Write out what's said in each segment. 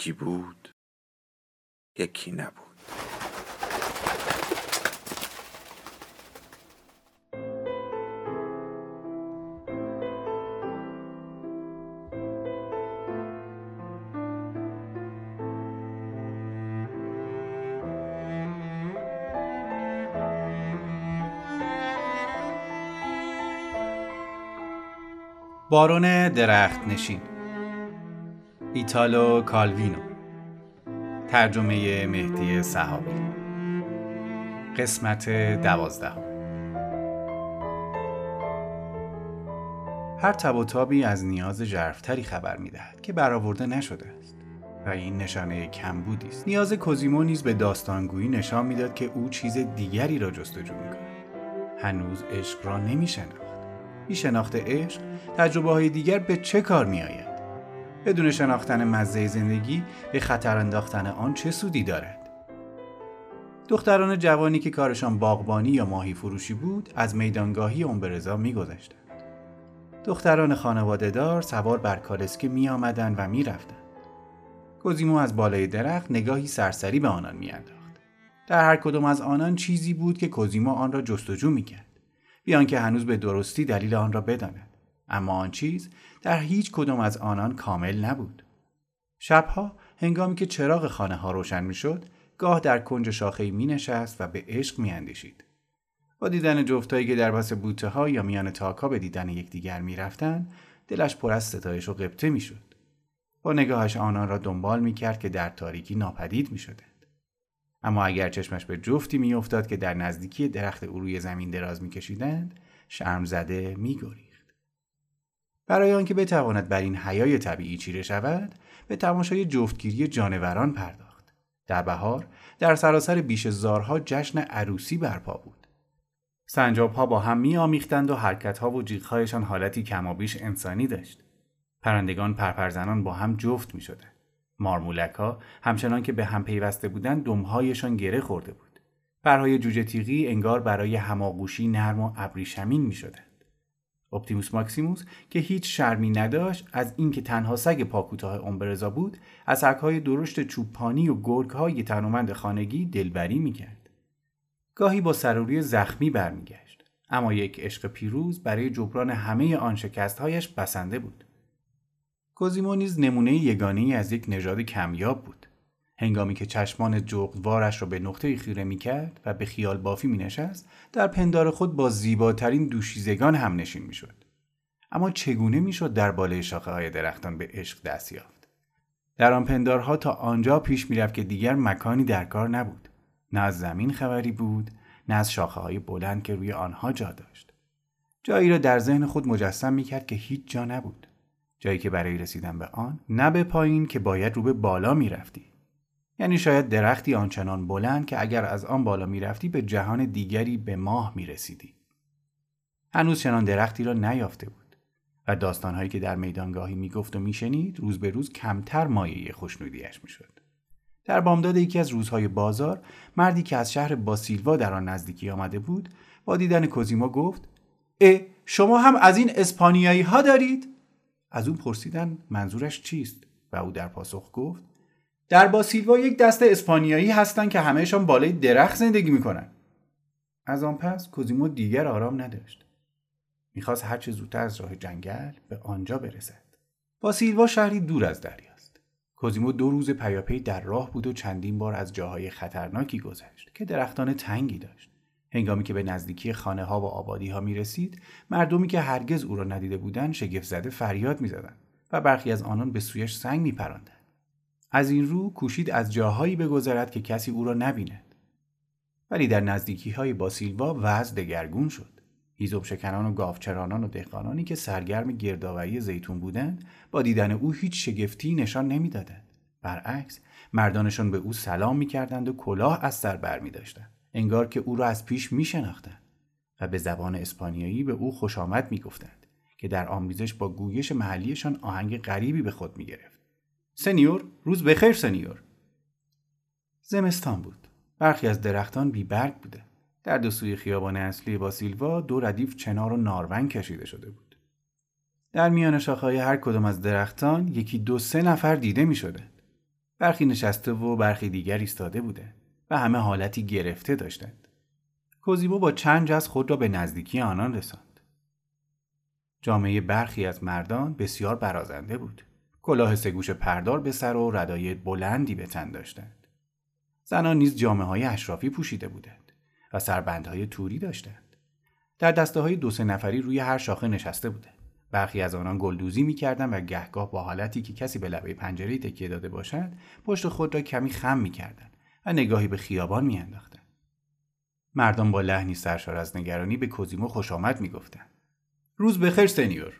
یکی بود یکی نبود. بارون درخت نشین ایتالو کالوینو. ترجمه مهدی صحابی. قسمت دوازده هر تب و تابی از نیاز جرفتری خبر می‌دهد که برآورده نشده است. و این نشانه کمبودی است. نیاز کوزیمو نیز به داستانگویی نشان می‌داد که او چیز دیگری را جستجو می‌کند. هنوز عشق را نمیشناخت. بی شناخت عشق تجربه های دیگر به چه کار میآید؟ بدون شناختن مزه زندگی به خطر انداختن آن چه سودی دارد دختران جوانی که کارشان باغبانی یا ماهی فروشی بود از میدانگاهی امبرزا میگذشتند دختران خانواده دار سوار بر کالسکه می آمدن و می رفتن. کوزیمو از بالای درخت نگاهی سرسری به آنان می در هر کدام از آنان چیزی بود که کوزیمو آن را جستجو می کرد. بیان که هنوز به درستی دلیل آن را بداند. اما آن چیز در هیچ کدام از آنان کامل نبود. شبها هنگامی که چراغ خانه ها روشن می شد، گاه در کنج شاخه می نشست و به عشق می اندیشید. با دیدن جفتایی که در پس بوته ها یا میان تاکا به دیدن یکدیگر می دلش پر از ستایش و قبطه می شد. با نگاهش آنان را دنبال می کرد که در تاریکی ناپدید می شدند. اما اگر چشمش به جفتی می افتاد که در نزدیکی درخت روی زمین دراز می کشیدند، شرم زده می برای آنکه بتواند بر این حیای طبیعی چیره شود به تماشای جفتگیری جانوران پرداخت. در بهار در سراسر بیش زارها جشن عروسی برپا بود. سنجاب ها با هم می آمیختند و حرکت ها و جیغهایشان حالتی کمابیش انسانی داشت. پرندگان پرپرزنان با هم جفت می شدند مارمولک ها همچنان که به هم پیوسته بودند دمهایشان گره خورده بود. پرهای جوجه تیغی انگار برای هماغوشی نرم و ابریشمین می. اپتیموس ماکسیموس که هیچ شرمی نداشت از اینکه تنها سگ پاکوتاه امبرزا بود از سگهای درشت چوبپانی و گرگهای تنومند خانگی دلبری می‌کرد. گاهی با سروری زخمی برمیگشت اما یک عشق پیروز برای جبران همه آن شکستهایش بسنده بود. کوزیمو نیز نمونه یگانه از یک نژاد کمیاب بود. هنگامی که چشمان جغدوارش را به نقطه خیره می کرد و به خیال بافی می نشست در پندار خود با زیباترین دوشیزگان هم نشین می شد. اما چگونه می شد در بالای شاخه های درختان به عشق دست یافت؟ در آن پندارها تا آنجا پیش می رفت که دیگر مکانی در کار نبود. نه از زمین خبری بود، نه از شاخه های بلند که روی آنها جا داشت. جایی را در ذهن خود مجسم می کرد که هیچ جا نبود. جایی که برای رسیدن به آن نه به پایین که باید رو به بالا می رفتی. یعنی شاید درختی آنچنان بلند که اگر از آن بالا می‌رفتی به جهان دیگری به ماه می‌رسیدی. هنوز چنان درختی را نیافته بود و داستانهایی که در میدانگاهی می‌گفت و میشنید روز به روز کمتر مایه خوشنودیش می‌شد. در بامداد یکی از روزهای بازار مردی که از شهر باسیلوا در آن نزدیکی آمده بود با دیدن کوزیما گفت اه شما هم از این اسپانیایی ها دارید؟ از اون پرسیدن منظورش چیست؟ و او در پاسخ گفت در باسیلوا یک دست اسپانیایی هستند که همهشان بالای درخت زندگی می‌کنن. از آن پس کوزیمو دیگر آرام نداشت. می‌خواست هرچه زودتر از راه جنگل به آنجا برسد. باسیلوا شهری دور از دریاست. کوزیمو دو روز پیاپی در راه بود و چندین بار از جاهای خطرناکی گذشت که درختان تنگی داشت. هنگامی که به نزدیکی خانه ها و آبادی ها می رسید مردمی که هرگز او را ندیده بودند شگفت زده فریاد می و برخی از آنان به سویش سنگ می از این رو کوشید از جاهایی بگذرد که کسی او را نبیند. ولی در نزدیکی های با سیلوا وضع دگرگون شد. هیزم شکنان و گاوچرانان و دهقانانی که سرگرم گردآوری زیتون بودند با دیدن او هیچ شگفتی نشان نمی‌دادند برعکس مردانشان به او سلام می‌کردند و کلاه از سر بر می داشتند. انگار که او را از پیش می شناختند و به زبان اسپانیایی به او خوش آمد می گفتند که در آمیزش با گویش محلیشان آهنگ غریبی به خود می گرفت. سنیور روز بخیر سنیور زمستان بود برخی از درختان بی برگ بوده در دو سوی خیابان اصلی با سیلوا دو ردیف چنار و نارونگ کشیده شده بود در میان شاخهای هر کدام از درختان یکی دو سه نفر دیده می شده. برخی نشسته و برخی دیگر ایستاده بوده و همه حالتی گرفته داشتند. کوزیبو با چند جز خود را به نزدیکی آنان رساند. جامعه برخی از مردان بسیار برازنده بود. کلاه سگوش پردار به سر و ردای بلندی به تن داشتند. زنان نیز جامعه های اشرافی پوشیده بودند و سربندهای توری داشتند. در دسته های دو سه نفری روی هر شاخه نشسته بودند. برخی از آنان گلدوزی می‌کردند و گهگاه با حالتی که کسی به لبه پنجره تکیه داده باشد پشت خود را کمی خم می‌کردند و نگاهی به خیابان میانداختند مردم با لحنی سرشار از نگرانی به کوزیمو خوش آمد می‌گفتند روز بخیر سنیور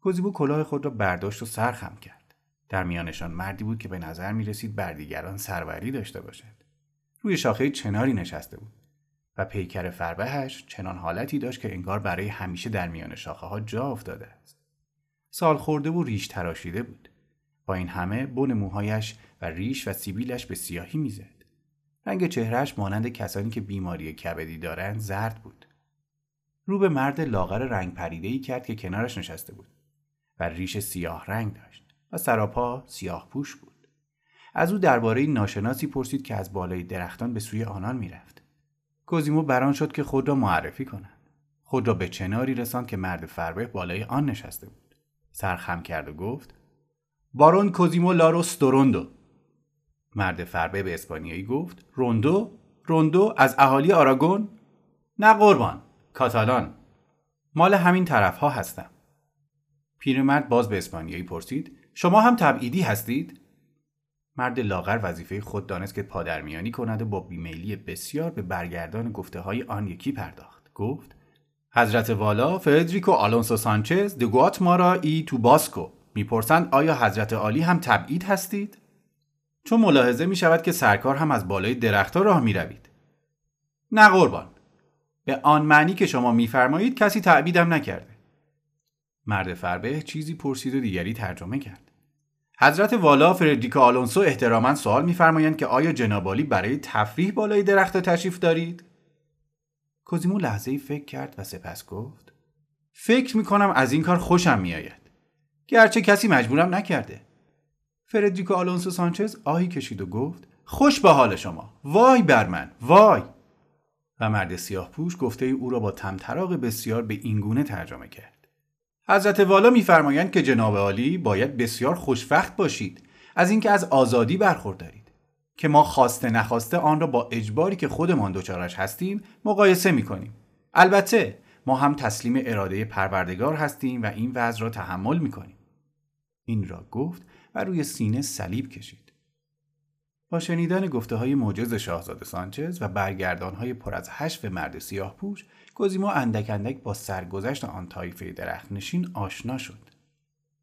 کوزیمو کلاه خود را برداشت و سر خم کرد در میانشان مردی بود که به نظر می رسید بر دیگران سروری داشته باشد روی شاخه چناری نشسته بود و پیکر فربهش چنان حالتی داشت که انگار برای همیشه در میان شاخه ها جا افتاده است. سال خورده و ریش تراشیده بود. با این همه بن موهایش و ریش و سیبیلش به سیاهی می‌زد. رنگ چهرهش مانند کسانی که بیماری کبدی دارند زرد بود. رو به مرد لاغر رنگ پریده ای کرد که کنارش نشسته بود و ریش سیاه رنگ داشت و سراپا سیاه پوش بود. از او درباره ناشناسی پرسید که از بالای درختان به سوی آنان می‌رفت. کوزیمو بران شد که خود را معرفی کند. خود را به چناری رساند که مرد فربه بالای آن نشسته بود. سرخم کرد و گفت بارون کوزیمو لاروس دوروندو مرد فربه به اسپانیایی گفت روندو روندو از اهالی آراگون نه قربان کاتالان مال همین طرف ها هستم پیرمرد باز به اسپانیایی پرسید شما هم تبعیدی هستید؟ مرد لاغر وظیفه خود دانست که پادرمیانی کند و با بیمیلی بسیار به برگردان گفته های آن یکی پرداخت. گفت حضرت والا فردریکو آلونسو سانچز دگوات مارا ای تو باسکو. می‌پرسند آیا حضرت عالی هم تبعید هستید؟ چون ملاحظه می شود که سرکار هم از بالای درختها راه می روید. نه قربان. به آن معنی که شما میفرمایید کسی تعبیدم نکرده. مرد فربه چیزی پرسید و دیگری ترجمه کرد. حضرت والا فردریکو آلونسو احتراما سوال میفرمایند که آیا جنابالی برای تفریح بالای درخت تشریف دارید؟ کوزیمو لحظه ای فکر کرد و سپس گفت فکر می‌کنم از این کار خوشم میآید. گرچه کسی مجبورم نکرده. فردریکو آلونسو سانچز آهی کشید و گفت خوش به حال شما. وای بر من. وای. و مرد سیاه پوش گفته ای او را با تمطراق بسیار به اینگونه ترجمه کرد. حضرت والا میفرمایند که جناب عالی باید بسیار خوشفخت باشید از اینکه از آزادی برخوردارید که ما خواسته نخواسته آن را با اجباری که خودمان دچارش هستیم مقایسه می‌کنیم. البته ما هم تسلیم اراده پروردگار هستیم و این وضع را تحمل می‌کنیم. این را گفت و روی سینه صلیب کشید. با شنیدن گفته های موجز شاهزاده سانچز و برگردان های پر از حشو مرد سیاه پوش کوزیمو اندک اندک با سرگذشت آن طایفه درخت نشین آشنا شد.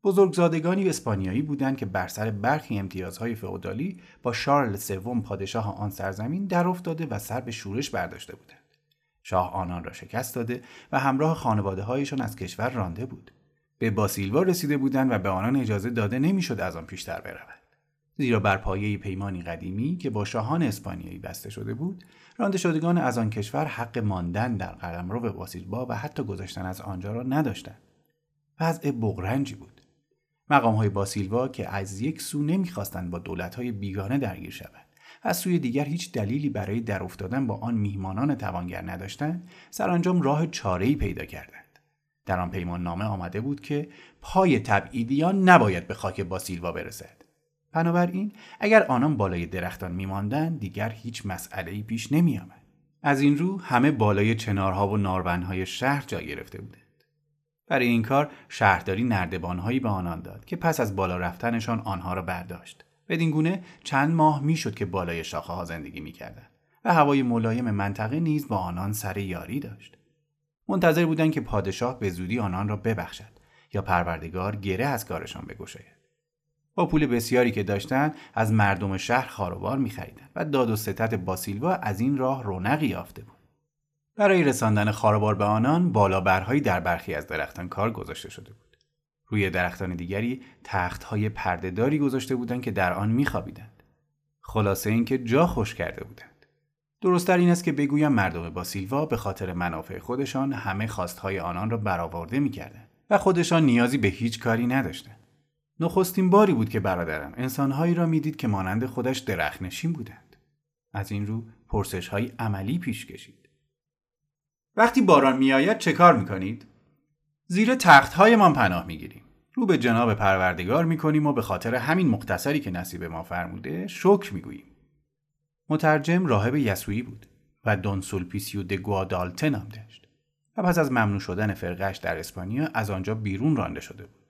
بزرگزادگانی اسپانیایی بودند که بر سر برخی امتیازهای فئودالی با شارل سوم پادشاه آن سرزمین در افتاده و سر به شورش برداشته بودند. شاه آنان را شکست داده و همراه خانواده هایشان از کشور رانده بود. به باسیلوا رسیده بودند و به آنان اجازه داده نمی‌شد از آن پیشتر برود. زیرا بر پایه پیمانی قدیمی که با شاهان اسپانیایی بسته شده بود رانده شدگان از آن کشور حق ماندن در قلمرو واسیلبا و حتی گذاشتن از آنجا را نداشتند. وضع بغرنجی بود. مقام های باسیلوا که از یک سو نمی‌خواستند با دولت های بیگانه درگیر شوند از سوی دیگر هیچ دلیلی برای در افتادن با آن میهمانان توانگر نداشتند سرانجام راه چارهای پیدا کردند. در آن پیمان نامه آمده بود که پای تبعیدیان نباید به خاک باسیلوا برسد. بنابراین اگر آنان بالای درختان میماندند دیگر هیچ مسئله پیش نمیآمد. از این رو همه بالای چنارها و نارونهای شهر جا گرفته بودند. برای این کار شهرداری نردبانهایی به آنان داد که پس از بالا رفتنشان آنها را برداشت. بدین گونه چند ماه می‌شد که بالای شاخه ها زندگی می‌کردند و هوای ملایم منطقه نیز با آنان سر یاری داشت. منتظر بودند که پادشاه به زودی آنان را ببخشد یا پروردگار گره از کارشان بگشاید. با پول بسیاری که داشتند از مردم شهر خاروبار میخریدند و داد و ستت باسیلوا از این راه رونقی یافته بود. برای رساندن خاروبار به آنان بالابرهایی در برخی از درختان کار گذاشته شده بود. روی درختان دیگری تختهای پردهداری گذاشته بودند که در آن میخوابیدند. خلاصه اینکه جا خوش کرده بودند. درستتر این است که بگویم مردم باسیلوا به خاطر منافع خودشان همه خواستهای آنان را برآورده می‌کردند و خودشان نیازی به هیچ کاری نداشتند. نخستین باری بود که برادرم انسانهایی را می‌دید که مانند خودش درخنشین بودند. از این رو پرسش های عملی پیش کشید. وقتی باران میآید چه کار می‌کنید؟ زیر تخت من پناه می‌گیریم. رو به جناب پروردگار می‌کنیم و به خاطر همین مختصری که نصیب ما فرموده شکر می‌گوییم. مترجم راهب یسوعی بود و دون سولپیسیو د گوادالته نام داشت و پس از ممنوع شدن فرقش در اسپانیا از آنجا بیرون رانده شده بود.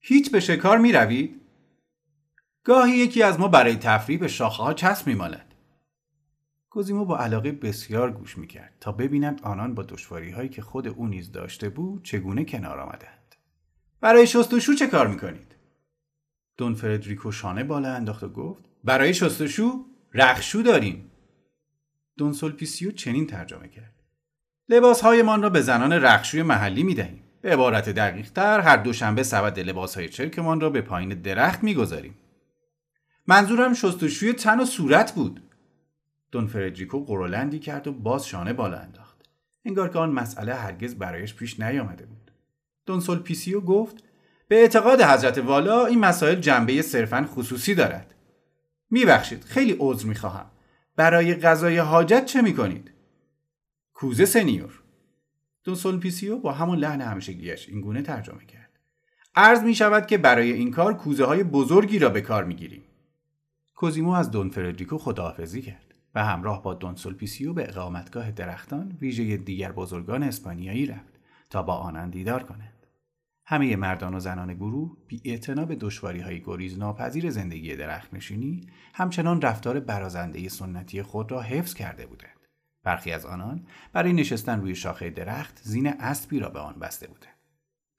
هیچ به شکار می روید؟ گاهی یکی از ما برای تفریح به شاخه ها چسب می مالد. کوزیمو با علاقه بسیار گوش می کرد تا ببیند آنان با دشواری هایی که خود او نیز داشته بود چگونه کنار آمدند. برای شستشو چه کار می کنید؟ دون فردریکو شانه بالا انداخت و گفت برای شستشو رختشو داریم. دون سولپیسیو چنین ترجمه کرد. لباس هایمان را به زنان رختشوی محلی می دهیم. به عبارت دقیق تر هر دوشنبه سبد لباس های چرکمان را به پایین درخت می‌گذاریم. منظورم شستشوی تن و صورت بود. دون فردریکو قرولندی کرد و باز شانه بالا انداخت. انگار که آن مسئله هرگز برایش پیش نیامده بود. دون سولپیسیو گفت به اعتقاد حضرت والا این مسائل جنبه صرفا خصوصی دارد. میبخشید خیلی عذر می‌خواهم. برای قضای حاجت چه می‌کنید؟ کوزه سنیور دون سولپیسیو با همون لحن همیشگیش این گونه ترجمه کرد عرض می شود که برای این کار کوزه های بزرگی را به کار می گیریم. کوزیمو از دون فردریکو خداحافظی کرد و همراه با دون سولپیسیو به اقامتگاه درختان ویژه دیگر بزرگان اسپانیایی رفت تا با آنان دیدار کنند. همه مردان و زنان گروه بی به دشواری های گریز ناپذیر زندگی درختنشینی همچنان رفتار برازنده سنتی خود را حفظ کرده بودند. برخی از آنان برای نشستن روی شاخه درخت زین اسبی را به آن بسته بودند.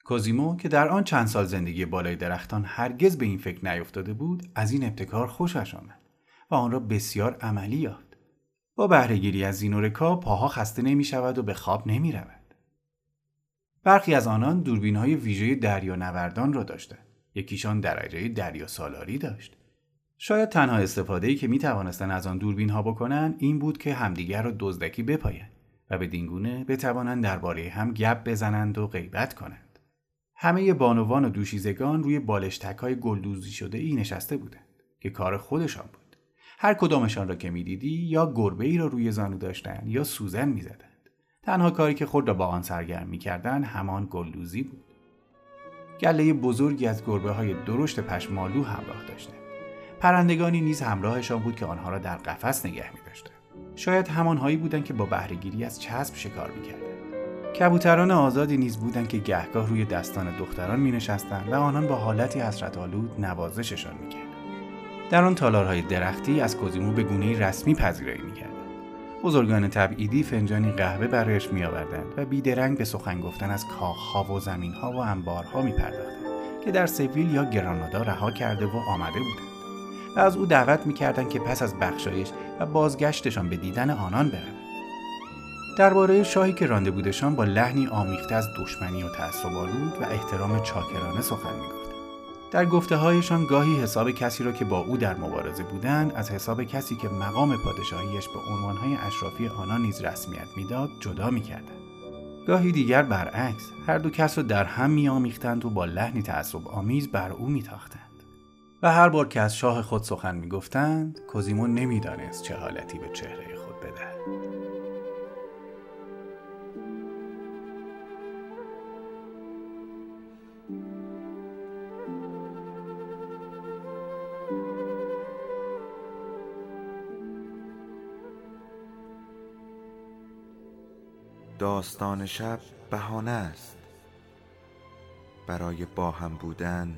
کوزیمو که در آن چند سال زندگی بالای درختان هرگز به این فکر نیفتاده بود از این ابتکار خوشش آمد و آن را بسیار عملی یافت. با بهرهگیری از زین و رکاب پاها خسته نمی شود و به خواب نمی رود. برخی از آنان دوربین های ویژه دریا نوردان را داشتند. یکیشان درجه دریا سالاری داشت. شاید تنها استفاده ای که می توانستن از آن دوربین ها بکنن این بود که همدیگر را دزدکی بپایند و به دینگونه بتوانند درباره هم گپ بزنند و غیبت کنند. همه بانوان و دوشیزگان روی بالشتک های گلدوزی شده ای نشسته بودند که کار خودشان بود. هر کدامشان را که می‌دیدی یا گربه ای را روی زانو داشتند یا سوزن می‌زدند. تنها کاری که خود را با آن سرگرم می‌کردند همان گلدوزی بود. گله بزرگی از گربه های درشت پشمالو همراه داشتند. پرندگانی نیز همراهشان بود که آنها را در قفس نگه می داشتن. شاید همانهایی بودند که با بهرهگیری از چسب شکار می‌کردند. کبوتران آزادی نیز بودند که گهگاه روی دستان دختران می نشستند و آنان با حالتی حسرت آلود نوازششان می‌کردند. در آن تالارهای درختی از کوزیمو به گونه رسمی پذیرایی می‌کردند. بزرگان تبعیدی فنجانی قهوه برایش میآوردند و بیدرنگ به سخن گفتن از کاخها و زمینها و انبارها میپرداختند که در سویل یا گرانادا رها کرده و آمده بودند. و از او دعوت می‌کردند که پس از بخشایش و بازگشتشان به دیدن آنان برود درباره شاهی که رانده بودشان با لحنی آمیخته از دشمنی و تعصب و احترام چاکرانه سخن می‌گفتند در گفته هایشان گاهی حساب کسی را که با او در مبارزه بودند از حساب کسی که مقام پادشاهیش به عنوانهای اشرافی آنان نیز رسمیت می‌داد جدا می‌کردند. گاهی دیگر برعکس هر دو کس را در هم میآمیختند و با لحنی تعصب آمیز بر او میتاختند. و هر بار که از شاه خود سخن می‌گفتند کوزیمو نمی‌دانست چه حالتی به چهره خود بدهد. داستان شب بهانه است. برای با هم بودن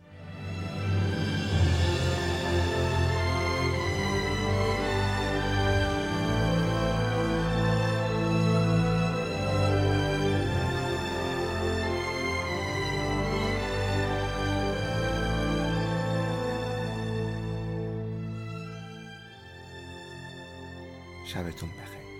شبتون بخیر.